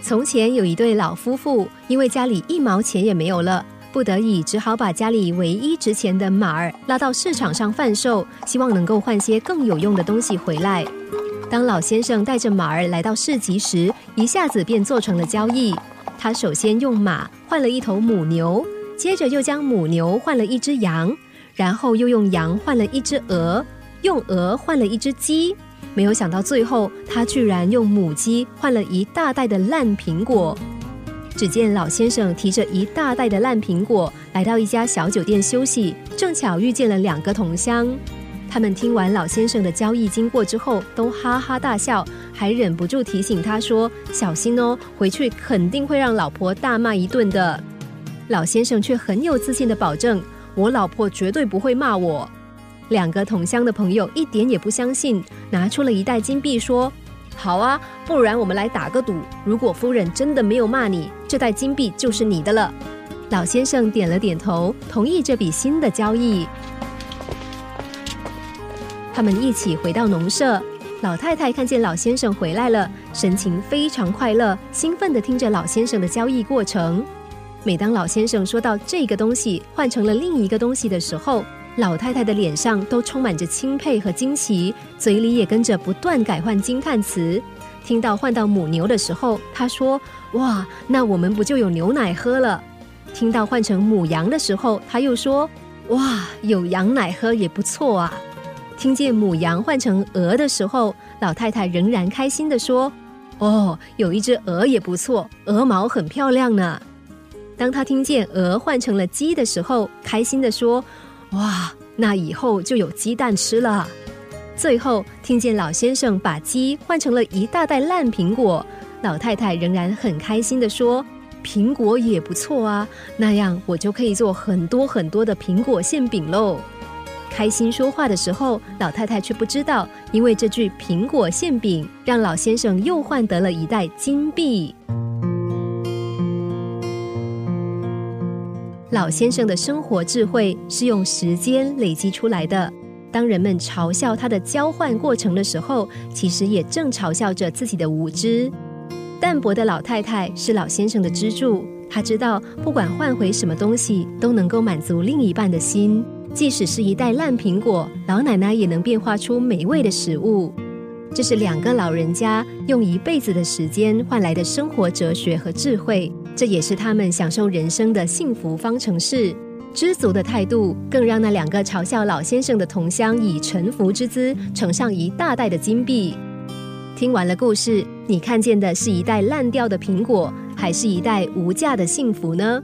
从前有一对老夫妇，因为家里一毛钱也没有了，不得已只好把家里唯一值钱的马儿拉到市场上贩售，希望能够换些更有用的东西回来。当老先生带着马儿来到市集时，一下子便做成了交易。他首先用马换了一头母牛，接着又将母牛换了一只羊，然后又用羊换了一只鹅，用鹅换了一只鸡。没有想到，最后他居然用母鸡换了一大袋的烂苹果。只见老先生提着一大袋的烂苹果来到一家小酒店休息，正巧遇见了两个同乡。他们听完老先生的交易经过之后，都哈哈大笑，还忍不住提醒他说：“小心哦，回去肯定会让老婆大骂一顿的。”老先生却很有自信的保证：“我老婆绝对不会骂我。”两个同乡的朋友一点也不相信，拿出了一袋金币说：“好啊，不然我们来打个赌，如果夫人真的没有骂你，这袋金币就是你的了。”老先生点了点头，同意这笔新的交易。他们一起回到农舍，老太太看见老先生回来了，神情非常快乐，兴奋地听着老先生的交易过程。每当老先生说到这个东西换成了另一个东西的时候，老太太的脸上都充满着钦佩和惊奇，嘴里也跟着不断改换惊叹词。听到换到母牛的时候，她说：“哇，那我们不就有牛奶喝了？”听到换成母羊的时候，她又说：“哇，有羊奶喝也不错啊。”听见母羊换成鹅的时候，老太太仍然开心地说：“哦，有一只鹅也不错，鹅毛很漂亮呢。”当她听见鹅换成了鸡的时候，开心地说。哇，那以后就有鸡蛋吃了。最后听见老先生把鸡换成了一大袋烂苹果，老太太仍然很开心的说：“苹果也不错啊，那样我就可以做很多很多的苹果馅饼喽。”开心说话的时候，老太太却不知道，因为这句苹果馅饼，让老先生又换得了一袋金币。老先生的生活智慧是用时间累积出来的。当人们嘲笑他的交换过程的时候，其实也正嘲笑着自己的无知。淡泊的老太太是老先生的支柱，他知道不管换回什么东西，都能够满足另一半的心。即使是一袋烂苹果，老奶奶也能变化出美味的食物。这是两个老人家用一辈子的时间换来的生活哲学和智慧。这也是他们享受人生的幸福方程式。知足的态度，更让那两个嘲笑老先生的同乡以臣服之姿呈上一大袋的金币。听完了故事，你看见的是一袋烂掉的苹果，还是一袋无价的幸福呢？